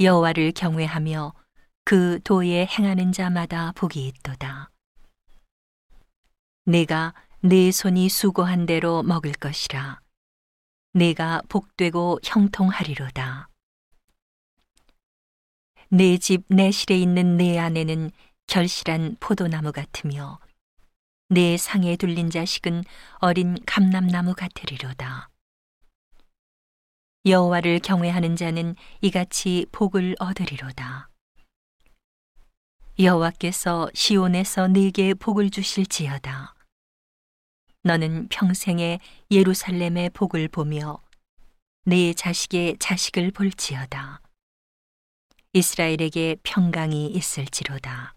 여호와를 경외하며 그 도에 행하는 자마다 복이 있도다. 내가 내 손이 수고한 대로 먹을 것이라. 내가 복되고 형통하리로다. 내 집 내실에 있는 내 아내는 결실한 포도나무 같으며 내 상에 둘린 자식은 어린 감람나무 같으리로다. 여호와를 경외하는 자는 이같이 복을 얻으리로다. 여호와께서 시온에서 네게 복을 주실지어다. 너는 평생에 예루살렘의 복을 보며 네 자식의 자식을 볼지어다. 이스라엘에게 평강이 있을지로다.